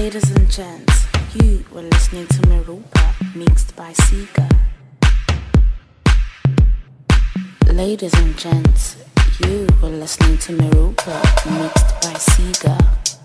Ladies and gents, you were listening to Meropa, mixed by Ceega. Ladies and gents, you were listening to Meropa, mixed by Ceega.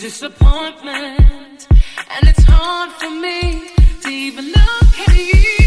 disappointment, and it's hard for me to even look at you.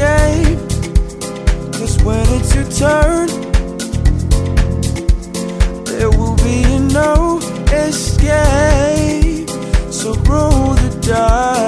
escape. Cause when it's your turn, there will be no escape. So roll the dice.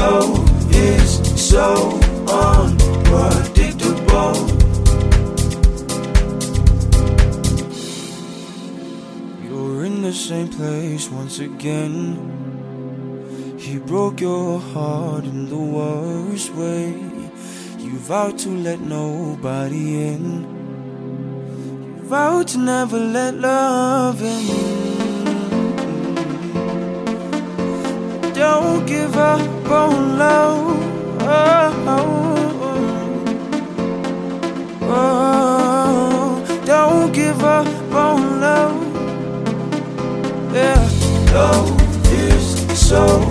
Love is so unpredictable. You're in the same place once again. He broke your heart in the worst way. You vowed to let nobody in. Vowed to never let love in. Don't give up on love. Oh, oh, Don't give up on love. Yeah. Love is so